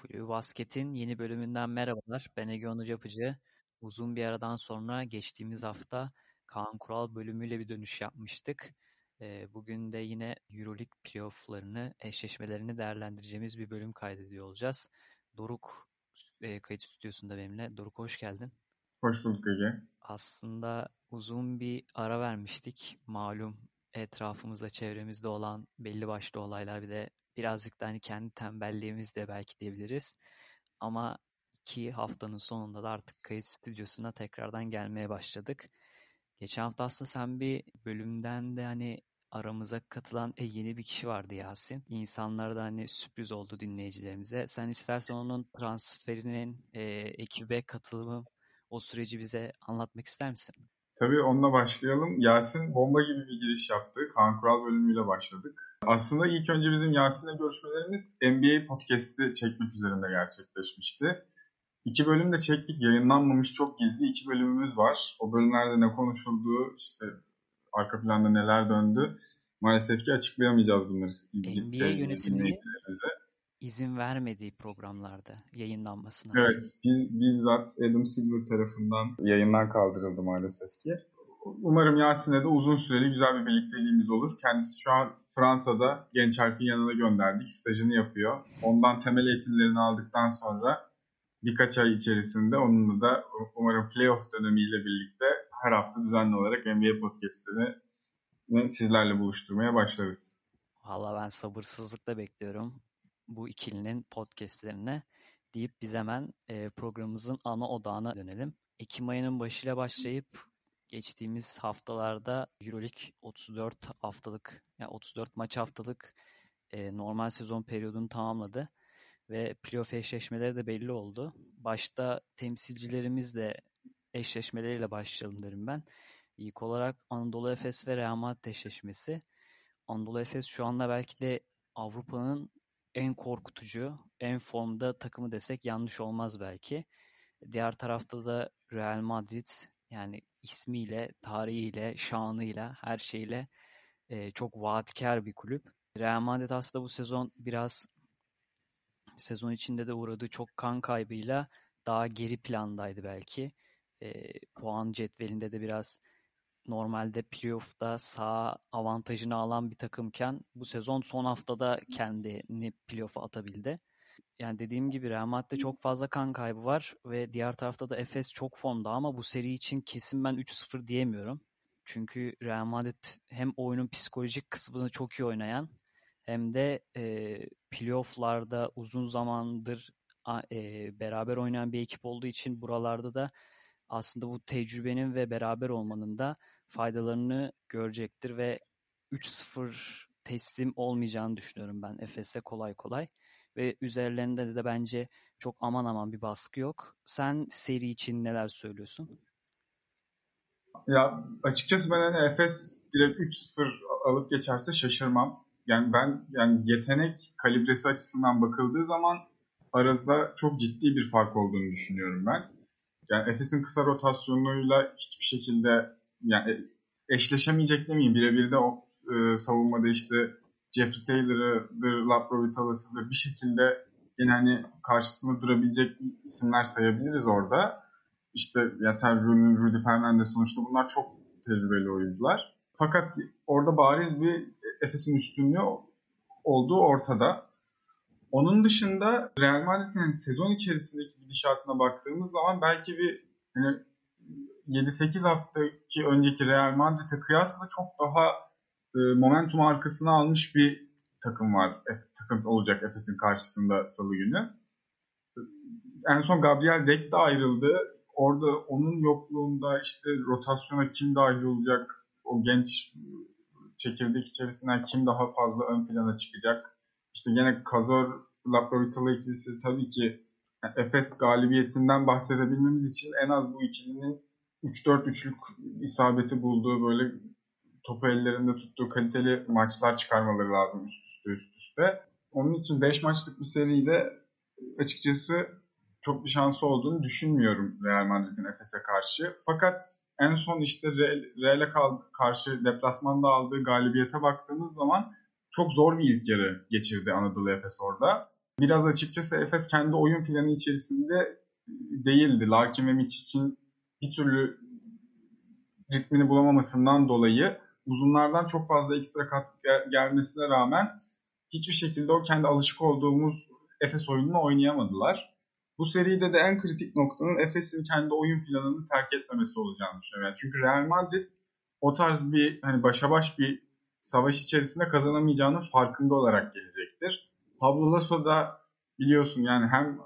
Flu Basket'in yeni bölümünden merhabalar. Ben Ege Onur Yapıcı. Uzun bir aradan sonra geçtiğimiz hafta Kaan Kural bölümüyle bir dönüş yapmıştık. Ee, bugün de yine Euroleague playofflarını, eşleşmelerini değerlendireceğimiz bir bölüm kaydediyor olacağız. Doruk e, kayıt stüdyosunda benimle. Doruk hoş geldin. Hoş bulduk Ege. Aslında uzun bir ara vermiştik. Malum etrafımızda, çevremizde olan belli başlı olaylar bir de birazcık da hani kendi tembelliğimiz de belki diyebiliriz. Ama iki haftanın sonunda da artık kayıt stüdyosuna tekrardan gelmeye başladık. Geçen hafta aslında sen bir bölümden de hani aramıza katılan e, yeni bir kişi vardı Yasin. İnsanlara da hani sürpriz oldu dinleyicilerimize. Sen istersen onun transferinin e, ekibe katılımı o süreci bize anlatmak ister misin? Tabii onunla başlayalım. Yasin bomba gibi bir giriş yaptı. Kaan Kural bölümüyle başladık. Aslında ilk önce bizim Yasin'le görüşmelerimiz NBA podcast'i çekmek üzerinde gerçekleşmişti. İki bölüm de çektik. Yayınlanmamış çok gizli iki bölümümüz var. O bölümlerde ne konuşulduğu, işte arka planda neler döndü. Maalesef ki açıklayamayacağız bunları. NBA yönetiminin izin vermediği programlarda yayınlanmasına. Evet, biz, bizzat Adam Silver tarafından yayından kaldırıldı maalesef ki. Umarım Yasin'le de uzun süreli güzel bir birlikteliğimiz olur. Kendisi şu an Fransa'da Genç Alp'in yanına gönderdik. Stajını yapıyor. Ondan temel eğitimlerini aldıktan sonra birkaç ay içerisinde onunla da umarım playoff dönemiyle birlikte her hafta düzenli olarak NBA podcastlerini sizlerle buluşturmaya başlarız. Valla ben sabırsızlıkla bekliyorum bu ikilinin podcastlerine deyip biz hemen e, programımızın ana odağına dönelim. Ekim ayının başıyla başlayıp geçtiğimiz haftalarda EuroLeague 34 haftalık yani 34 maç haftalık e, normal sezon periyodunu tamamladı ve playoff eşleşmeleri de belli oldu. Başta temsilcilerimizle eşleşmeleriyle başlayalım derim ben. İlk olarak Anadolu Efes ve Real Madrid eşleşmesi. Anadolu Efes şu anda belki de Avrupa'nın en korkutucu, en formda takımı desek yanlış olmaz belki. Diğer tarafta da Real Madrid yani ismiyle, tarihiyle, şanıyla, her şeyle e, çok vaatkar bir kulüp. Real Madrid aslında bu sezon biraz sezon içinde de uğradığı çok kan kaybıyla daha geri plandaydı belki. E, puan cetvelinde de biraz normalde playoff'ta sağ avantajını alan bir takımken bu sezon son haftada kendini playoff'a atabildi. Yani dediğim gibi Real Madrid'de çok fazla kan kaybı var ve diğer tarafta da Efes çok fonda ama bu seri için kesin ben 3-0 diyemiyorum. Çünkü Real Madrid hem oyunun psikolojik kısmını çok iyi oynayan hem de e, playoff'larda uzun zamandır e, beraber oynayan bir ekip olduğu için buralarda da aslında bu tecrübenin ve beraber olmanın da faydalarını görecektir ve 3-0 teslim olmayacağını düşünüyorum ben Efes'e kolay kolay. Ve üzerlerinde de bence çok aman aman bir baskı yok. Sen seri için neler söylüyorsun? Ya açıkçası ben hani Efes direkt 3-0 alıp geçerse şaşırmam. Yani ben yani yetenek kalibresi açısından bakıldığı zaman arasında çok ciddi bir fark olduğunu düşünüyorum ben. Yani Efes'in kısa rotasyonuyla hiçbir şekilde yani eşleşemeyecek demeyeyim. Birebir de o e, savunmada işte Jeffrey Taylor'ıdır, Laprovita'lısıdır bir şekilde yine hani karşısında durabilecek isimler sayabiliriz orada. İşte ya Sergio'nun, Rudy Fernandez sonuçta bunlar çok tecrübeli oyuncular. Fakat orada bariz bir Efes'in üstünlüğü olduğu ortada. Onun dışında Real Madrid'in sezon içerisindeki gidişatına baktığımız zaman belki bir hani 7-8 haftaki önceki Real Madrid'e kıyasla çok daha e, momentum arkasına almış bir takım var. E, takım olacak Efes'in karşısında salı günü. En son Gabriel Dek de ayrıldı. Orada onun yokluğunda işte rotasyona kim dahil olacak, o genç çekirdek içerisinden kim daha fazla ön plana çıkacak. İşte yine Kazor Laprovitola ikilisi tabii ki yani Efes galibiyetinden bahsedebilmemiz için en az bu ikilinin 3-4-3'lük isabeti bulduğu böyle topu ellerinde tuttuğu kaliteli maçlar çıkarmaları lazım üst üste üst üste. Onun için 5 maçlık bir seride açıkçası çok bir şansı olduğunu düşünmüyorum Real Madrid'in Efes'e karşı. Fakat en son işte Real'e karşı deplasmanda aldığı galibiyete baktığımız zaman çok zor bir ilk yarı geçirdi Anadolu Efes orada. Biraz açıkçası Efes kendi oyun planı içerisinde değildi. Larkin ve Mitch için bir türlü ritmini bulamamasından dolayı uzunlardan çok fazla ekstra katkı gelmesine rağmen hiçbir şekilde o kendi alışık olduğumuz Efes oyununu oynayamadılar. Bu seride de en kritik noktanın Efes'in kendi oyun planını terk etmemesi olacağını düşünüyorum. Yani çünkü Real Madrid o tarz bir hani başa baş bir savaş içerisinde kazanamayacağının farkında olarak gelecektir. Pablo Lasso da biliyorsun yani hem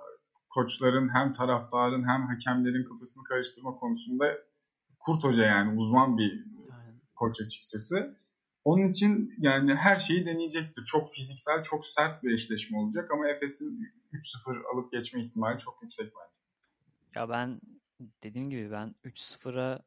koçların hem taraftarın hem hakemlerin kafasını karıştırma konusunda kurt hoca yani uzman bir koç açıkçası. Onun için yani her şeyi deneyecektir. Çok fiziksel, çok sert bir eşleşme olacak ama Efes'in 3-0 alıp geçme ihtimali çok yüksek bence. Ya ben dediğim gibi ben 3-0'a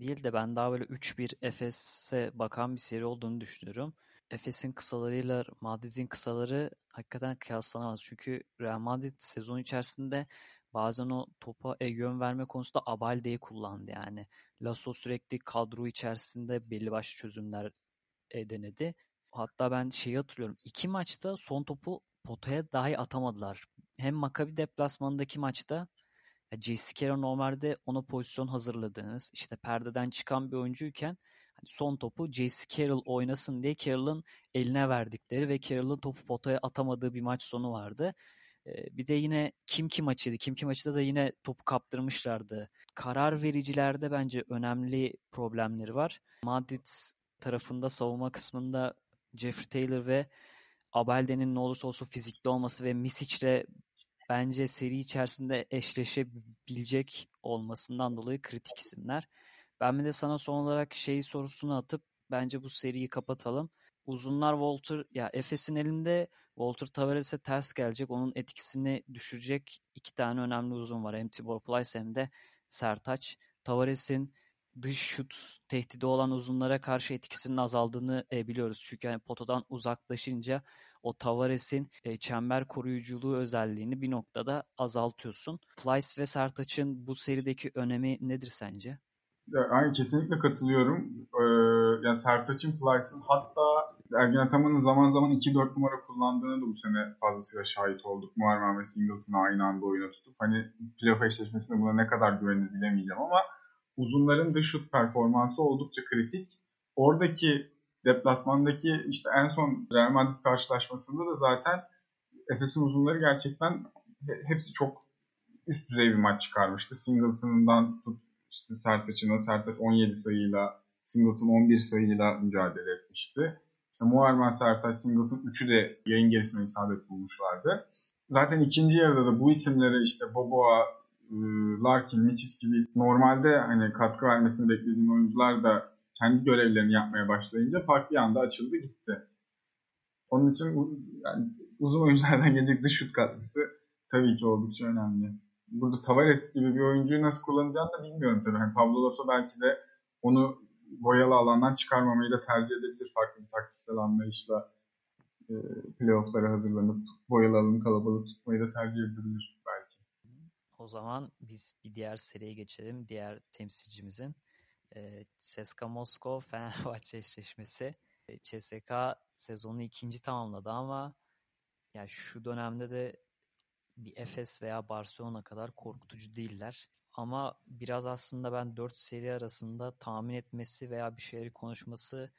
değil de ben daha böyle 3-1 Efes'e bakan bir seri olduğunu düşünüyorum. Efes'in kısalarıyla Madrid'in kısaları hakikaten kıyaslanamaz. Çünkü Real Madrid sezon içerisinde bazen o topa e, yön verme konusunda Abalde'yi kullandı yani. Lasso sürekli kadro içerisinde belli başlı çözümler e, denedi. Hatta ben şeyi hatırlıyorum. İki maçta son topu potaya dahi atamadılar. Hem Maccabi deplasmanındaki maçta Jesse Carroll normalde ona pozisyon hazırladığınız işte perdeden çıkan bir oyuncuyken hani son topu Jesse Carroll oynasın diye Carroll'ın eline verdikleri ve Carroll'ın topu potaya atamadığı bir maç sonu vardı. Bir de yine kim kim maçıydı. Kim kim maçında da yine topu kaptırmışlardı. Karar vericilerde bence önemli problemleri var. Madrid tarafında savunma kısmında Jeffrey Taylor ve Abalde'nin ne olursa olsun fizikli olması ve Misic'le bence seri içerisinde eşleşebilecek olmasından dolayı kritik isimler. Ben de sana son olarak şey sorusunu atıp bence bu seriyi kapatalım. Uzunlar Walter ya Efes'in elinde Walter Tavares'e ters gelecek. Onun etkisini düşürecek iki tane önemli uzun var. Hem Tibor Plyce hem de Sertaç. Tavares'in dış şut tehdidi olan uzunlara karşı etkisinin azaldığını e, biliyoruz. Çünkü yani potadan uzaklaşınca o Tavares'in e, çember koruyuculuğu özelliğini bir noktada azaltıyorsun. Plyce ve Sertaç'ın bu serideki önemi nedir sence? Aynı kesinlikle katılıyorum. Ee, yani Sertaç'ın Plyce'ın hatta Ergin Ataman'ın zaman zaman 2-4 numara kullandığını da bu sene fazlasıyla şahit olduk. Muharrem ve Singleton'ı aynı anda oyuna tutup. Hani playoff eşleşmesinde buna ne kadar güvenir bilemeyeceğim ama uzunların dış şut performansı oldukça kritik. Oradaki deplasmandaki işte en son Real Madrid karşılaşmasında da zaten Efes'in uzunları gerçekten hepsi çok üst düzey bir maç çıkarmıştı. Singleton'dan tut işte Sertaç'ına Sertaç 17 sayıyla Singleton 11 sayıyla mücadele etmişti. İşte Muharrem Sertaç Singleton 3'ü de yayın gerisine isabet bulmuşlardı. Zaten ikinci yarıda da bu isimleri işte Boboa, ıı, Larkin, Miçis gibi normalde hani katkı vermesini beklediğim oyuncular da kendi görevlerini yapmaya başlayınca fark bir anda açıldı gitti. Onun için yani uzun oyunculardan gelecek dış şut katkısı tabii ki oldukça önemli. Burada Tavares gibi bir oyuncuyu nasıl kullanacağını da bilmiyorum tabii. Yani Pablo Lasso belki de onu boyalı alandan çıkarmamayı da tercih edebilir farklı bir taktiksel anlayışla e, playofflara hazırlanıp boyalı alanı kalabalık tutmayı da tercih edebilir belki. O zaman biz bir diğer seriye geçelim. Diğer temsilcimizin CSKA Moskova Fenerbahçe eşleşmesi. CSK sezonu ikinci tamamladı ama ya şu dönemde de bir Efes veya Barcelona kadar korkutucu değiller. Ama biraz aslında ben 4 seri arasında tahmin etmesi veya bir şeyleri konuşması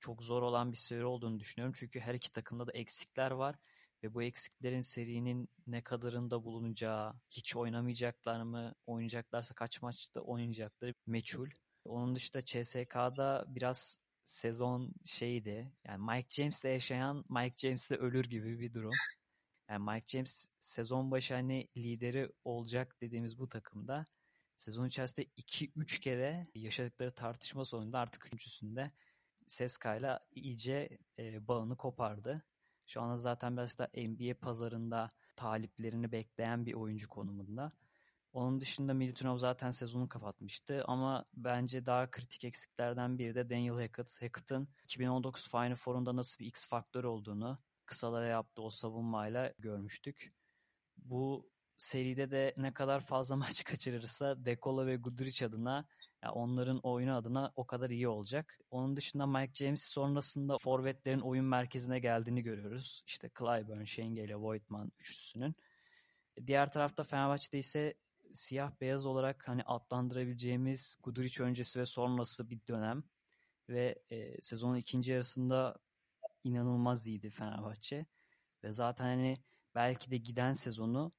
çok zor olan bir seri olduğunu düşünüyorum. Çünkü her iki takımda da eksikler var ve bu eksiklerin serinin ne kadarında bulunacağı, hiç oynamayacaklar mı, oynayacaklarsa kaç maçta oynayacakları meçhul. Onun dışında CSK'da biraz sezon şeydi. Yani Mike James'le yaşayan Mike James'le ölür gibi bir durum. Yani Mike James sezon başı hani lideri olacak dediğimiz bu takımda sezon içerisinde 2-3 kere yaşadıkları tartışma sonunda artık üçüncüsünde Seska'yla iyice e, bağını kopardı. Şu anda zaten biraz da NBA pazarında taliplerini bekleyen bir oyuncu konumunda. Onun dışında Militinov zaten sezonu kapatmıştı ama bence daha kritik eksiklerden biri de Daniel Hackett. Hackett'ın 2019 Final Four'unda nasıl bir X faktör olduğunu kısalara yaptığı o savunmayla görmüştük. Bu seride de ne kadar fazla maç kaçırırsa Dekola ve Guduric adına Yani onların oyunu adına o kadar iyi olacak. Onun dışında Mike James sonrasında forvetlerin oyun merkezine geldiğini görüyoruz. İşte Clyburn, Şengeli, Voigtman üçlüsünün. Diğer tarafta Fenerbahçe'de ise siyah beyaz olarak hani adlandırabileceğimiz Guduric öncesi ve sonrası bir dönem ve e, sezonun ikinci yarısında inanılmaz iyiydi Fenerbahçe ve zaten hani belki de giden sezonu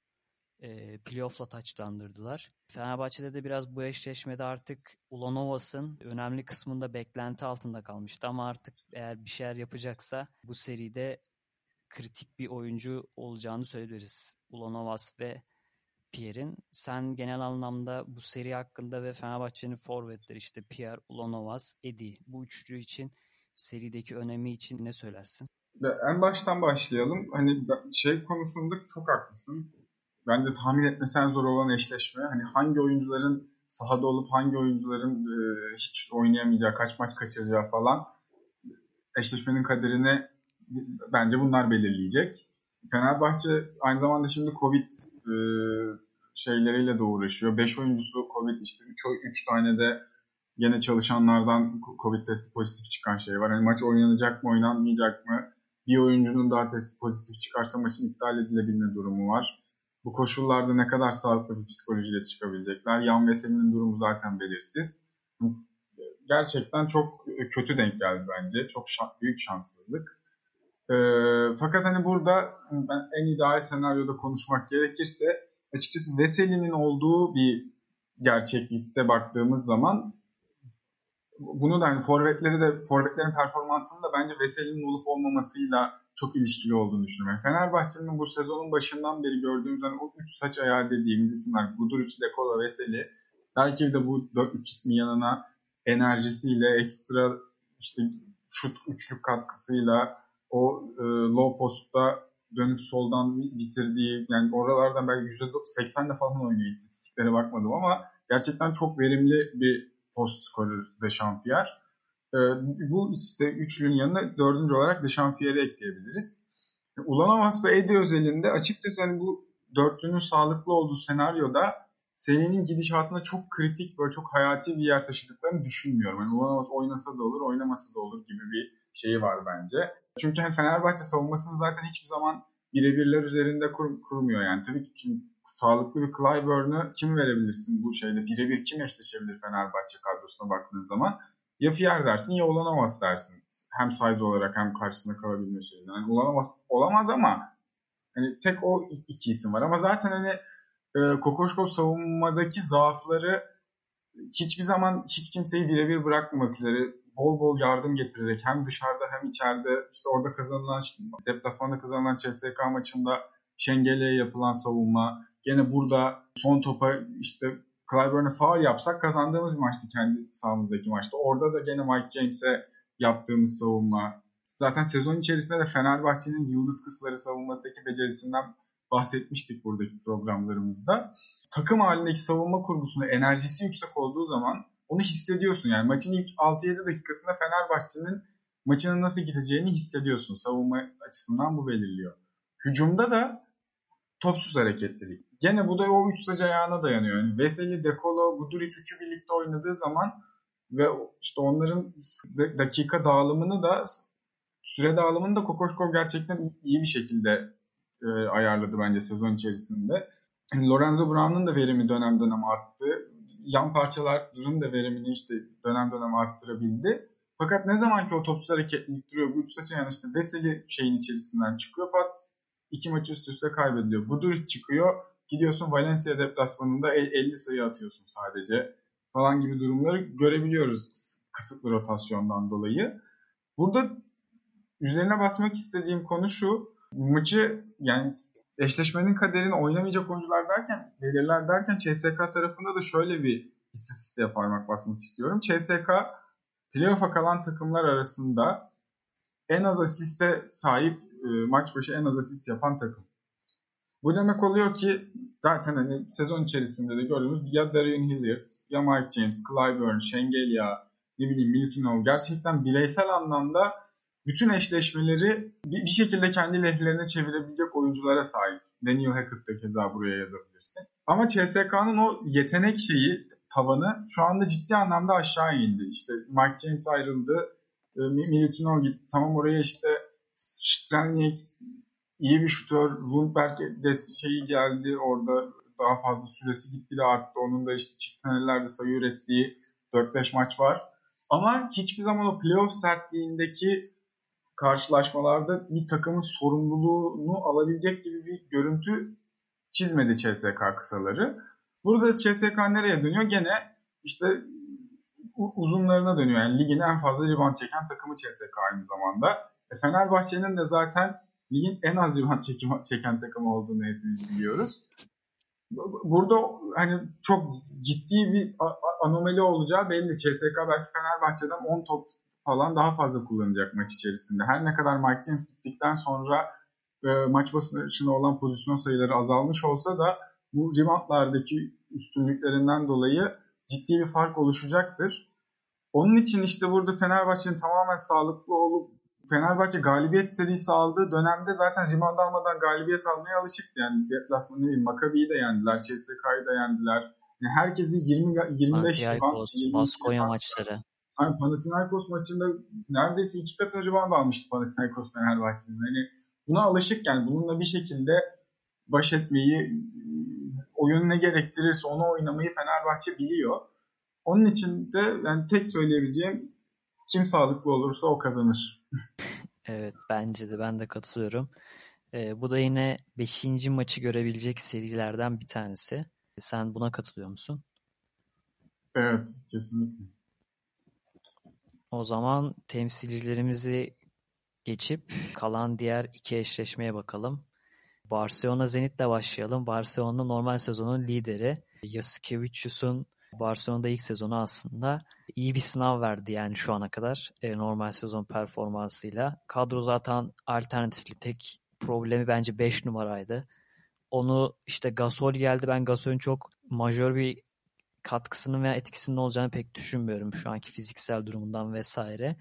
e, playoff'la taçlandırdılar. Fenerbahçe'de de biraz bu eşleşmede artık Ulanovas'ın önemli kısmında beklenti altında kalmıştı ama artık eğer bir şeyler yapacaksa bu seride kritik bir oyuncu olacağını söyleyebiliriz. Ulanovas ve Pierre'in. Sen genel anlamda bu seri hakkında ve Fenerbahçe'nin forvetleri işte Pierre, Ulanovas, Edi bu üçlü için serideki önemi için ne söylersin? En baştan başlayalım. Hani şey konusunda çok haklısın. Bence tahmin etmesen zor olan eşleşme. Hani hangi oyuncuların sahada olup hangi oyuncuların e, hiç oynayamayacağı, kaç maç kaçıracağı falan eşleşmenin kaderini bence bunlar belirleyecek. Fenerbahçe aynı zamanda şimdi Covid e, şeyleriyle de uğraşıyor. 5 oyuncusu Covid işte 3 3 tane de yine çalışanlardan Covid testi pozitif çıkan şey var. Yani maç oynanacak mı, oynanmayacak mı? Bir oyuncunun daha testi pozitif çıkarsa maçın iptal edilebilme durumu var. Bu koşullarda ne kadar sağlıklı bir psikolojiyle çıkabilecekler? Yan Veseli'nin durumu zaten belirsiz. Gerçekten çok kötü denk geldi bence. Çok büyük şanssızlık. E, fakat hani burada ben en ideal senaryoda konuşmak gerekirse açıkçası Veseli'nin olduğu bir gerçeklikte baktığımız zaman bunu da hani forvetleri de forvetlerin performansının da bence Veseli'nin olup olmamasıyla çok ilişkili olduğunu düşünüyorum. Yani Fenerbahçe'nin bu sezonun başından beri gördüğümüz hani o üç saç ayağı dediğimiz isimler Guduric, Dekola, Veseli belki de bu dört üç ismin yanına enerjisiyle ekstra işte şut üçlük katkısıyla o e, low postta dönüp soldan bitirdiği yani oralardan belki %80'de falan oynuyor istatistiklere bakmadım ama gerçekten çok verimli bir post skorer de Champierre. E, bu işte üçlünün yanına dördüncü olarak de Champierre'i ekleyebiliriz. Ulanovas ve Edi özelinde açıkçası hani bu dörtlünün sağlıklı olduğu senaryoda serinin gidişatına çok kritik ve çok hayati bir yer taşıdıklarını düşünmüyorum. Yani oynasa da olur, oynamasa da olur gibi bir şeyi var bence. Çünkü hani Fenerbahçe savunmasını zaten hiçbir zaman birebirler üzerinde kur, kurmuyor yani. Tabii ki sağlıklı bir Clyburn'u kim verebilirsin bu şeyde? Birebir kim eşleşebilir Fenerbahçe kadrosuna baktığın zaman? Ya Fiyer dersin ya olamaz dersin. Hem size olarak hem karşısında kalabilme şeyinden. Yani olamaz, olamaz ama hani tek o iki isim var. Ama zaten hani e, Kokoşkov savunmadaki zaafları hiçbir zaman hiç kimseyi birebir bırakmamak üzere bol bol yardım getirerek hem dışarıda hem içeride işte orada kazanılan deplasmanda kazanılan CSK maçında Şengeli'ye yapılan savunma gene burada son topa işte Clyburn'a faal yapsak kazandığımız bir maçtı kendi sahamızdaki maçta. Orada da gene Mike James'e yaptığımız savunma. Zaten sezon içerisinde de Fenerbahçe'nin yıldız kısları savunmasındaki becerisinden bahsetmiştik buradaki programlarımızda. Takım halindeki savunma kurgusunda enerjisi yüksek olduğu zaman onu hissediyorsun. Yani maçın ilk 6-7 dakikasında Fenerbahçe'nin maçının nasıl gideceğini hissediyorsun. Savunma açısından bu belirliyor. Hücumda da topsuz hareketlilik. Gene bu da o üç sac ayağına dayanıyor. Yani Veseli, Dekolo, Guduric üçü birlikte oynadığı zaman ve işte onların dakika dağılımını da süre dağılımını da Kokoşkov gerçekten iyi bir şekilde e, ayarladı bence sezon içerisinde. Lorenzo Brown'un da verimi dönem dönem arttı yan parçaların da verimini işte dönem dönem arttırabildi. Fakat ne zaman ki o topsuz hareketlilik duruyor, bu üç saçın işte Veseli şeyin içerisinden çıkıyor pat. iki maç üst üste kaybediliyor. Buduric çıkıyor. Gidiyorsun Valencia deplasmanında 50 sayı atıyorsun sadece falan gibi durumları görebiliyoruz kısıtlı rotasyondan dolayı. Burada üzerine basmak istediğim konu şu. Maçı yani eşleşmenin kaderini oynamayacak oyuncular derken, belirler derken CSK tarafında da şöyle bir istatistiğe parmak basmak istiyorum. CSK playoff'a kalan takımlar arasında en az asiste sahip e, maç başı en az asist yapan takım. Bu demek oluyor ki zaten hani sezon içerisinde de gördüğümüz ya Darian Hilliard, ya Mike James, Clyburn, Şengelya, ne bileyim Milutinov gerçekten bireysel anlamda bütün eşleşmeleri bir, şekilde kendi lehlerine çevirebilecek oyunculara sahip. Daniel Hackett da keza buraya yazabilirsin. Ama CSK'nın o yetenek şeyi tavanı şu anda ciddi anlamda aşağı indi. İşte Mike James ayrıldı. E, Milutino gitti. Tamam oraya işte Strelniak iyi bir şutör. Lundberg şeyi geldi. Orada daha fazla süresi gitti de arttı. Onun da işte çift senelerde sayı ürettiği 4-5 maç var. Ama hiçbir zaman o playoff sertliğindeki karşılaşmalarda bir takımın sorumluluğunu alabilecek gibi bir görüntü çizmedi CSK kısaları. Burada CSK nereye dönüyor? Gene işte uzunlarına dönüyor. Yani ligin en fazla rebound çeken takımı CSK aynı zamanda. E Fenerbahçe'nin de zaten ligin en az rebound çeken takımı olduğunu hepimiz biliyoruz. Burada hani çok ciddi bir anomali olacağı belli. CSK belki Fenerbahçe'den 10 top falan daha fazla kullanacak maç içerisinde. Her ne kadar Mike James gittikten sonra e, maç başına olan pozisyon sayıları azalmış olsa da bu reboundlardaki üstünlüklerinden dolayı ciddi bir fark oluşacaktır. Onun için işte burada Fenerbahçe'nin tamamen sağlıklı olup Fenerbahçe galibiyet serisi aldığı dönemde zaten rebound almadan galibiyet almaya alışıktı. Yani deplasman ne bileyim Maccabi'yi de yendiler, CSK'yı da yendiler. Yani herkesi 20 25 rebound, Baskonya maçları. Hani Panathinaikos maçında neredeyse iki katı rebound almıştı Panathinaikos Fenerbahçe'nin. Hani buna alışık yani bununla bir şekilde baş etmeyi oyun ne gerektirirse onu oynamayı Fenerbahçe biliyor. Onun için de yani tek söyleyebileceğim kim sağlıklı olursa o kazanır. evet bence de ben de katılıyorum. Ee, bu da yine 5. maçı görebilecek serilerden bir tanesi. Sen buna katılıyor musun? Evet kesinlikle. O zaman temsilcilerimizi geçip kalan diğer iki eşleşmeye bakalım. Barcelona Zenit'le başlayalım. Barcelona normal sezonun lideri. Yasikevicius'un Barcelona'da ilk sezonu aslında iyi bir sınav verdi yani şu ana kadar e, normal sezon performansıyla. Kadro zaten alternatifli tek problemi bence 5 numaraydı. Onu işte Gasol geldi. Ben Gasol'ün çok majör bir katkısının veya etkisinin olacağını pek düşünmüyorum şu anki fiziksel durumundan vesaire.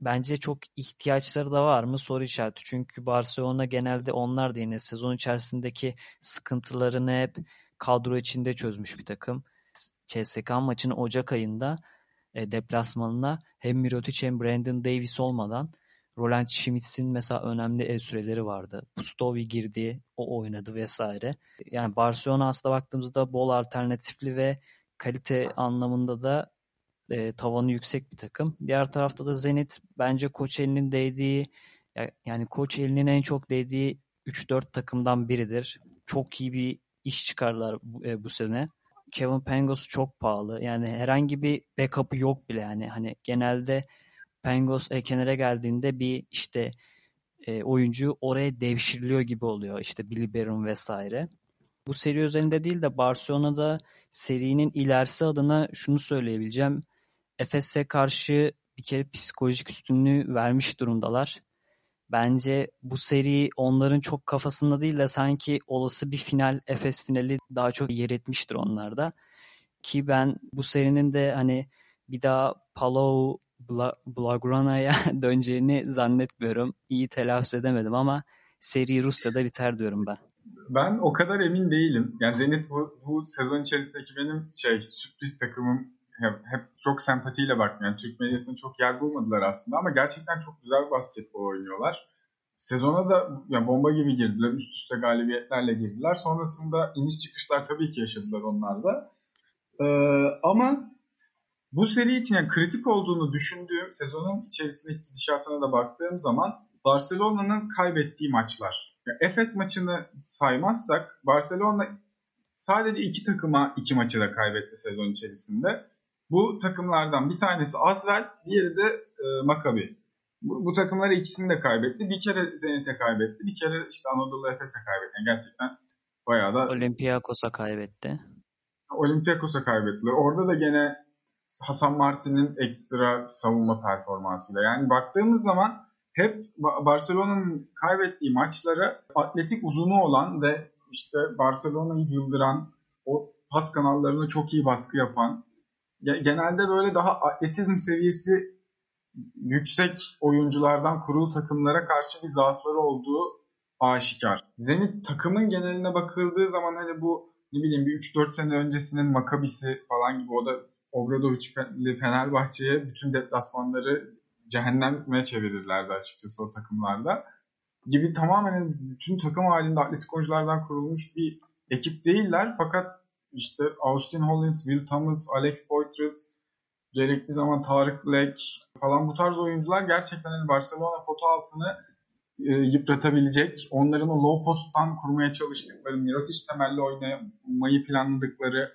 Bence çok ihtiyaçları da var mı soru işareti. Çünkü Barcelona genelde onlar da yine sezon içerisindeki sıkıntılarını hep kadro içinde çözmüş bir takım. CSK maçını Ocak ayında e, deplasmanına hem Mirotic hem Brandon Davis olmadan Roland Schmitz'in mesela önemli el süreleri vardı. Pustovi girdi, o oynadı vesaire. Yani Barcelona aslında baktığımızda bol alternatifli ve kalite anlamında da e, tavanı yüksek bir takım. Diğer tarafta da Zenit bence koç elinin değdiği yani koç elinin en çok değdiği 3-4 takımdan biridir. Çok iyi bir iş çıkarlar bu, e, bu sene. Kevin Pangos çok pahalı. Yani herhangi bir backup'ı yok bile yani. Hani genelde Pangos e, kenara geldiğinde bir işte e, oyuncu oraya devşiriliyor gibi oluyor. İşte Billy Baron vesaire. Bu seri özelinde değil de Barcelona'da serinin ilerisi adına şunu söyleyebileceğim. Efes'e karşı bir kere psikolojik üstünlüğü vermiş durumdalar. Bence bu seri onların çok kafasında değil de sanki olası bir final Efes finali daha çok yer etmiştir onlarda. Ki ben bu serinin de hani bir daha Palau Blagrana'ya döneceğini zannetmiyorum. İyi telaffuz edemedim ama seri Rusya'da biter diyorum ben. Ben o kadar emin değilim. Yani Zenit bu, bu sezon içerisindeki benim şey sürpriz takımım hep, hep çok sempatiyle baktım. Yani Türk medyasında çok yer bulmadılar aslında ama gerçekten çok güzel basketbol oynuyorlar. Sezona da yani bomba gibi girdiler. Üst üste galibiyetlerle girdiler. Sonrasında iniş çıkışlar tabii ki yaşadılar onlar da. Ee, ama bu seri için yani kritik olduğunu düşündüğüm sezonun içerisindeki gidişatına da baktığım zaman Barcelona'nın kaybettiği maçlar. Yani Efes maçını saymazsak Barcelona sadece iki takıma iki maçı da kaybetti sezon içerisinde. Bu takımlardan bir tanesi Asvel, diğeri de e, Maccabi. Bu, bu takımları ikisini de kaybetti. Bir kere Zenit'e kaybetti, bir kere işte Anadolu Efes'e kaybetti. Yani gerçekten bayağı da... Olympiakos'a kaybetti. Olympiakos'a kaybettiler. Orada da gene Hasan Martin'in ekstra savunma performansıyla. Yani baktığımız zaman hep Barcelona'nın kaybettiği maçlara atletik uzunu olan ve işte Barcelona'yı yıldıran, o pas kanallarına çok iyi baskı yapan, genelde böyle daha atletizm seviyesi yüksek oyunculardan kurulu takımlara karşı bir zaafları olduğu aşikar. Zenit takımın geneline bakıldığı zaman hani bu ne bileyim bir 3-4 sene öncesinin Makabisi falan gibi o da Obradovic'li Fenerbahçe'ye bütün deplasmanları cehenneme çevirirlerdi açıkçası o takımlarda. Gibi tamamen bütün takım halinde atletik oyunculardan kurulmuş bir ekip değiller. Fakat işte Austin Hollins, Will Thomas, Alex Poitras, gerektiği zaman Tarık Black falan bu tarz oyuncular gerçekten hani Barcelona foto altını e, yıpratabilecek, onların o low post'tan kurmaya çalıştıkları, Mirotic temelli oynamayı planladıkları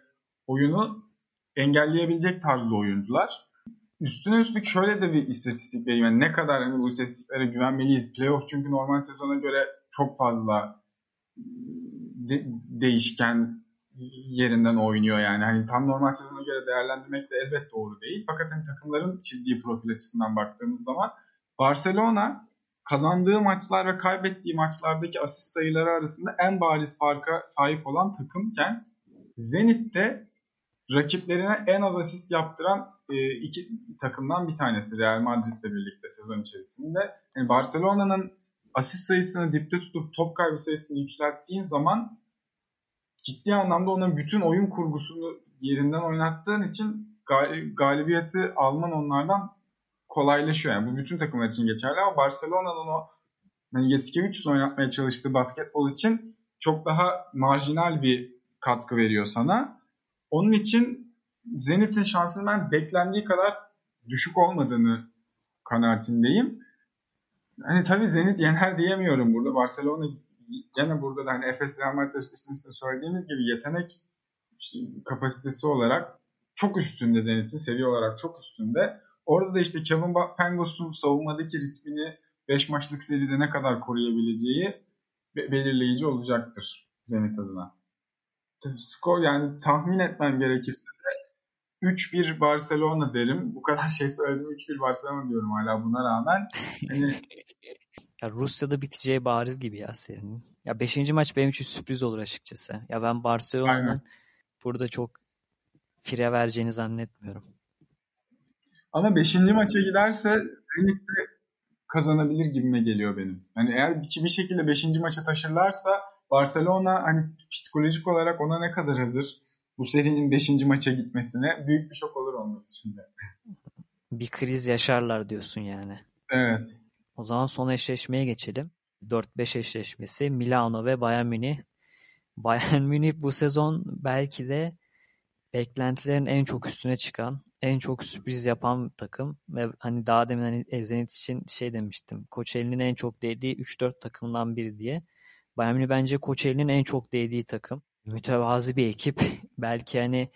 oyunu engelleyebilecek tarzda oyuncular. Üstüne üstlük şöyle de bir istatistik vereyim. Yani ne kadar hani bu istatistiklere güvenmeliyiz. Playoff çünkü normal sezona göre çok fazla de- değişken yerinden oynuyor yani. Hani tam normal sezona göre değerlendirmek de elbet doğru değil. Fakat hani takımların çizdiği profil açısından baktığımız zaman Barcelona kazandığı maçlar ve kaybettiği maçlardaki asist sayıları arasında en bariz farka sahip olan takımken Zenit de rakiplerine en az asist yaptıran e, iki takımdan bir tanesi Real Madrid'le birlikte sezon içerisinde. Yani Barcelona'nın asist sayısını dipte tutup top kaybı sayısını yükselttiğin zaman ciddi anlamda onun bütün oyun kurgusunu yerinden oynattığın için galibiyeti alman onlardan kolaylaşıyor. Yani bu bütün takımlar için geçerli ama Barcelona'nın o yani Yasikevicius'un oynatmaya çalıştığı basketbol için çok daha marjinal bir katkı veriyor sana. Onun için Zenit'in şansının ben beklendiği kadar düşük olmadığını kanaatindeyim. Hani tabii Zenit yener diyemiyorum burada. Barcelona gene burada da hani Efes Real Madrid söylediğimiz gibi yetenek işte, kapasitesi olarak çok üstünde Zenit'in seviye olarak çok üstünde. Orada da işte Kevin Pangos'un savunmadaki ritmini 5 maçlık seride ne kadar koruyabileceği belirleyici olacaktır Zenit adına. Skor yani tahmin etmem gerekirse de 3-1 Barcelona derim. Bu kadar şey söyledim 3-1 Barcelona diyorum hala buna rağmen. Hani... ya Rusya'da biteceği bariz gibi ya serinin. Ya 5. maç benim için sürpriz olur açıkçası. Ya ben Barcelona'nın burada çok fire vereceğini zannetmiyorum. Ama 5. maça giderse Zenit de kazanabilir gibime geliyor benim. Yani eğer bir şekilde 5. maça taşırlarsa Barcelona hani psikolojik olarak ona ne kadar hazır bu serinin 5. maça gitmesine büyük bir şok olur onun için de. Bir kriz yaşarlar diyorsun yani. Evet. O zaman son eşleşmeye geçelim. 4-5 eşleşmesi Milano ve Bayern Münih. Bayern Münih bu sezon belki de beklentilerin en çok üstüne çıkan, en çok sürpriz yapan takım ve hani daha demin hani Zenit için şey demiştim. Koçeli'nin en çok değdiği 3-4 takımdan biri diye. Bayern Münih bence Koçeli'nin en çok değdiği takım. Mütevazi bir ekip. Belki hani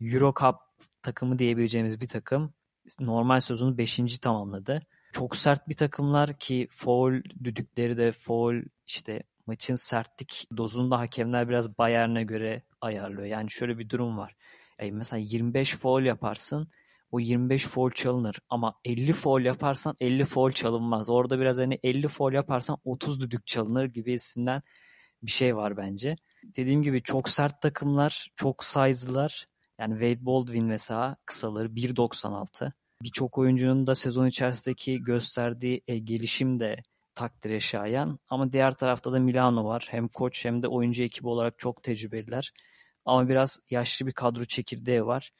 Euro Cup takımı diyebileceğimiz bir takım. Normal sezonu 5. tamamladı. Çok sert bir takımlar ki foul düdükleri de foul işte maçın sertlik dozunda hakemler biraz Bayern'e göre ayarlıyor. Yani şöyle bir durum var. Yani mesela 25 foul yaparsın o 25 foul çalınır ama 50 foul yaparsan 50 foul çalınmaz. Orada biraz hani 50 foul yaparsan 30 düdük çalınır gibisinden bir şey var bence. Dediğim gibi çok sert takımlar, çok size'lılar. Yani Wade Baldwin mesela kısaları 1.96. Birçok oyuncunun da sezon içerisindeki gösterdiği e, gelişim de takdire şayan. Ama diğer tarafta da Milano var. Hem koç hem de oyuncu ekibi olarak çok tecrübeliler. Ama biraz yaşlı bir kadro çekirdeği var.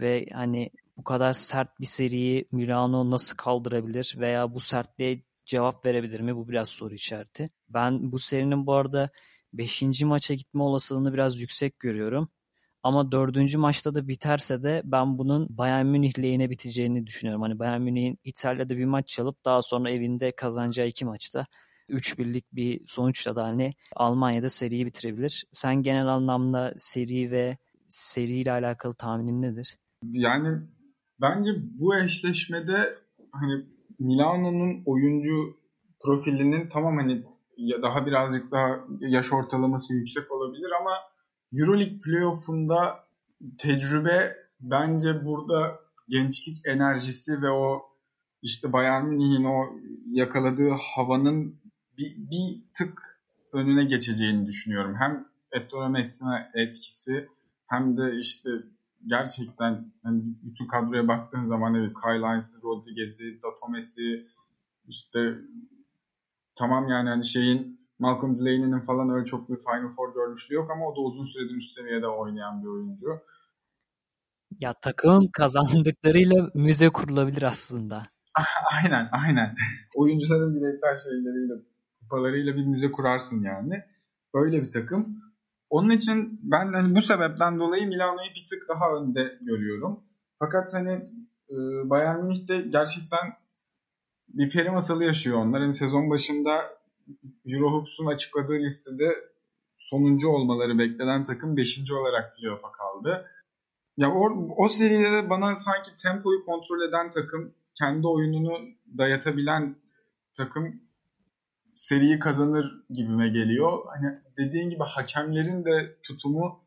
Ve hani bu kadar sert bir seriyi Milano nasıl kaldırabilir veya bu sertliğe cevap verebilir mi? Bu biraz soru işareti. Ben bu serinin bu arada 5. maça gitme olasılığını biraz yüksek görüyorum. Ama dördüncü maçta da biterse de ben bunun Bayern Münih lehine biteceğini düşünüyorum. Hani Bayern Münih'in İtalya'da bir maç çalıp daha sonra evinde kazanacağı iki maçta 3 birlik bir sonuçla da hani Almanya'da seriyi bitirebilir. Sen genel anlamda seri ve seriyle alakalı tahminin nedir? Yani bence bu eşleşmede hani Milano'nun oyuncu profilinin tamam hani daha birazcık daha yaş ortalaması yüksek olabilir ama Euroleague playoff'unda tecrübe bence burada gençlik enerjisi ve o işte Bayern Münih'in o yakaladığı havanın bir, bir tık önüne geçeceğini düşünüyorum. Hem Ettore Messina etkisi hem de işte gerçekten hani bütün kadroya baktığın zaman evet Kyle Rodriguez'i, Datomes'i işte tamam yani hani şeyin Malcolm Delaney'nin falan öyle çok bir Final Four görmüşlüğü yok ama o da uzun süredir üst seviyede oynayan bir oyuncu. Ya takımın kazandıklarıyla müze kurulabilir aslında. aynen aynen. Oyuncuların bireysel şeyleriyle, kupalarıyla bir müze kurarsın yani. Öyle bir takım. Onun için ben hani bu sebepten dolayı Milano'yu bir tık daha önde görüyorum. Fakat hani e, Bayern Münih de gerçekten bir peri masalı yaşıyor onlar. Hani sezon başında Eurohoops'un açıkladığı listede sonuncu olmaları beklenen takım 5. olarak playoff'a kaldı. Ya o, o seride de bana sanki tempoyu kontrol eden takım, kendi oyununu dayatabilen takım seriyi kazanır gibime geliyor. Hani dediğin gibi hakemlerin de tutumu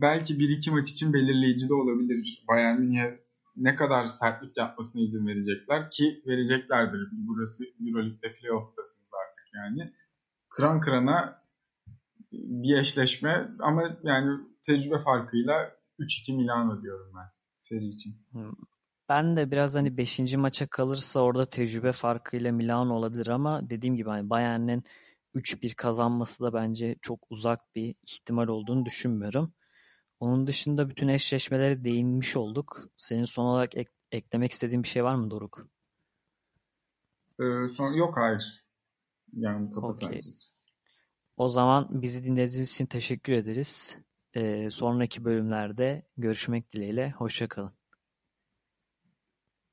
belki bir iki maç için belirleyici de olabilir. Bayern Münih'e ne kadar sertlik yapmasına izin verecekler ki vereceklerdir. Burası Euroleague'de playoff'tasınız artık yani. Kıran kırana bir eşleşme ama yani tecrübe farkıyla 3-2 Milano diyorum ben seri için. Ben de biraz hani 5. maça kalırsa orada tecrübe farkıyla Milano olabilir ama dediğim gibi hani Bayern'in 3-1 kazanması da bence çok uzak bir ihtimal olduğunu düşünmüyorum. Onun dışında bütün eşleşmelere değinmiş olduk. Senin son olarak ek- eklemek istediğin bir şey var mı Doruk? Ee, son, yok hayır. Yani okay. O zaman bizi dinlediğiniz için teşekkür ederiz. Ee, sonraki bölümlerde görüşmek dileğiyle. Hoşçakalın.